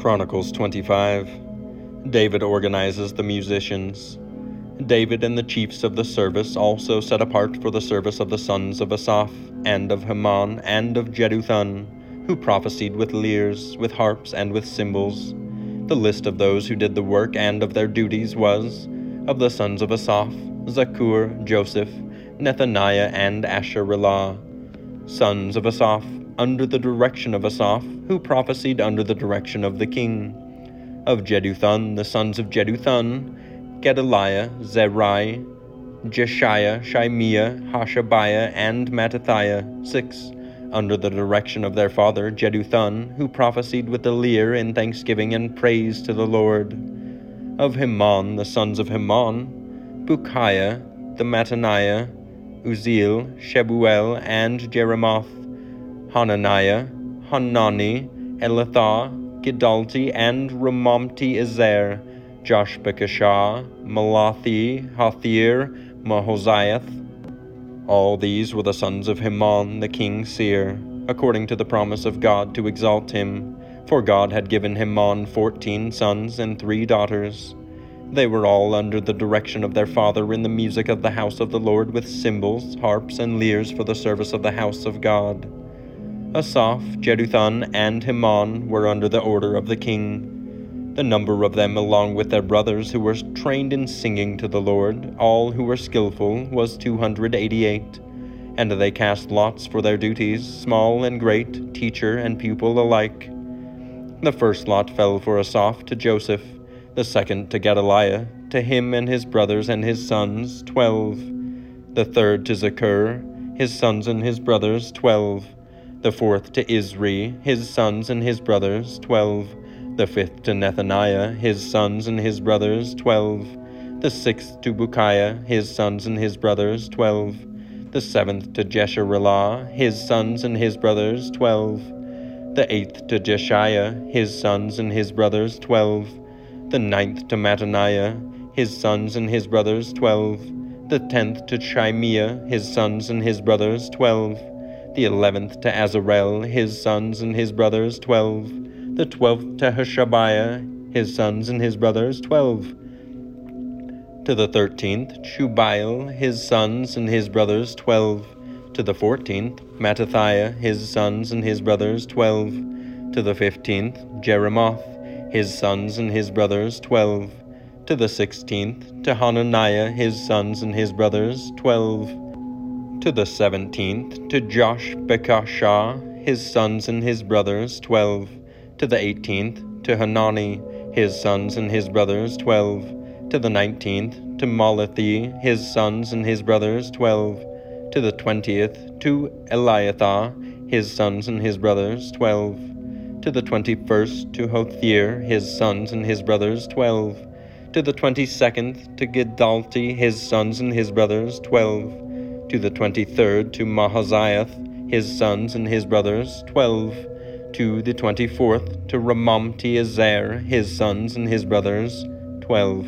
Chronicles 25. David organizes the musicians. David and the chiefs of the service also set apart for the service of the sons of Asaph, and of Heman, and of Jeduthun, who prophesied with lyres, with harps, and with cymbals. The list of those who did the work and of their duties was of the sons of Asaph, Zaccur, Joseph, Nethaniah, and Asharelah. Sons of Asaph, under the direction of Asaph, who prophesied under the direction of the king. Of Jeduthun, the sons of Jeduthun, Gedaliah, Zerai, Jeshaiah, Shimea, Hashabiah, and Mattithiah, six, under the direction of their father Jeduthun, who prophesied with the lyre in thanksgiving and praise to the Lord. Of Heman, the sons of Heman, Bukkiah, the Mattaniah, Uzziel, Shebuel, and Jerimoth, Hananiah, Hanani, Elatha, Giddalti, and Romamti Ezer, Joshbekashah, Mallothi, Hothir, Mahazioth. All these were the sons of Heman the king's seer, according to the promise of God to exalt him, for God had given Heman fourteen sons and three daughters. They were all under the direction of their father in the music of the house of the Lord with cymbals, harps, and lyres for the service of the house of God. Asaph, Jeduthun, and Heman were under the order of the king. The number of them, along with their brothers who were trained in singing to the Lord, all who were skilful, was 288. And they cast lots for their duties, small and great, teacher and pupil alike. The first lot fell for Asaph to Joseph, the second to Gedaliah, to him and his brothers and his sons, twelve. The third to Zaccur, his sons and his brothers, twelve the fourth to Izri, his sons and his brothers, twelve. The fifth to Nethaniah, his sons and his brothers, twelve. The sixth to Bukkiah, his sons and his brothers, twelve. The seventh to Jesharelah, his sons and his brothers, twelve. The eighth to Jeshaiah, his sons and his brothers, twelve. The ninth to Mattaniah, his sons and his brothers, twelve. The tenth to Shimea, his sons and his brothers, twelve. The eleventh to Azarel, his sons and his brothers, twelve, the twelfth to Hashabiah, his sons and his brothers, twelve, to the thirteenth, Shubael, his sons and his brothers, twelve, to the fourteenth, Mattithiah, his sons and his brothers, twelve, to the fifteenth, Jeremoth, his sons and his brothers, twelve, to the sixteenth, to Hananiah, his sons and his brothers, twelve, to the seventeenth, to Joshbekashah, his sons and his brothers, twelve. To the eighteenth, to Hanani, his sons and his brothers, twelve. To the nineteenth, to Mallothi, his sons and his brothers, twelve. To the twentieth, to Eliathah, his sons and his brothers, twelve. To the twenty first, to Hothir, his sons and his brothers, twelve. To the twenty second, to Giddalti, his sons and his brothers, twelve to the twenty third to Mahazioth, his sons and his brothers, twelve. To the twenty fourth to Romamti Ezer, his sons and his brothers, twelve.